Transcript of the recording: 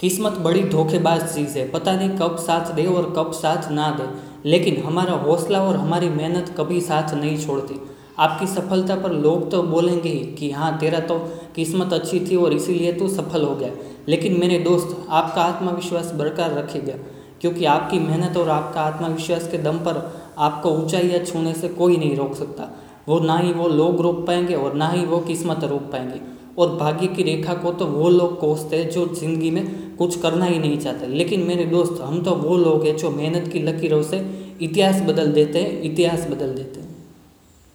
किस्मत बड़ी धोखेबाज चीज़ है। पता नहीं कब साथ दे और कब साथ ना दे, लेकिन हमारा हौसला और हमारी मेहनत कभी साथ नहीं छोड़ती। आपकी सफलता पर लोग तो बोलेंगे ही कि हाँ तेरा तो किस्मत अच्छी थी और इसीलिए तू सफल हो गया। लेकिन मेरे दोस्त, आपका आत्मविश्वास बरकरार रखेगा, क्योंकि आपकी मेहनत और आपका आत्मविश्वास के दम पर आपको ऊंचाइयाँ छूने से कोई नहीं रोक सकता। वो ना ही वो लोग रोक पाएँगे और ना ही वो किस्मत रोक पाएँगे। और भाग्य की रेखा को तो वो लोग कोसते हैं जो ज़िंदगी में कुछ करना ही नहीं चाहते। लेकिन मेरे दोस्त, हम तो वो लोग हैं जो मेहनत की लकीरों से इतिहास बदल देते हैं, इतिहास बदल देते हैं।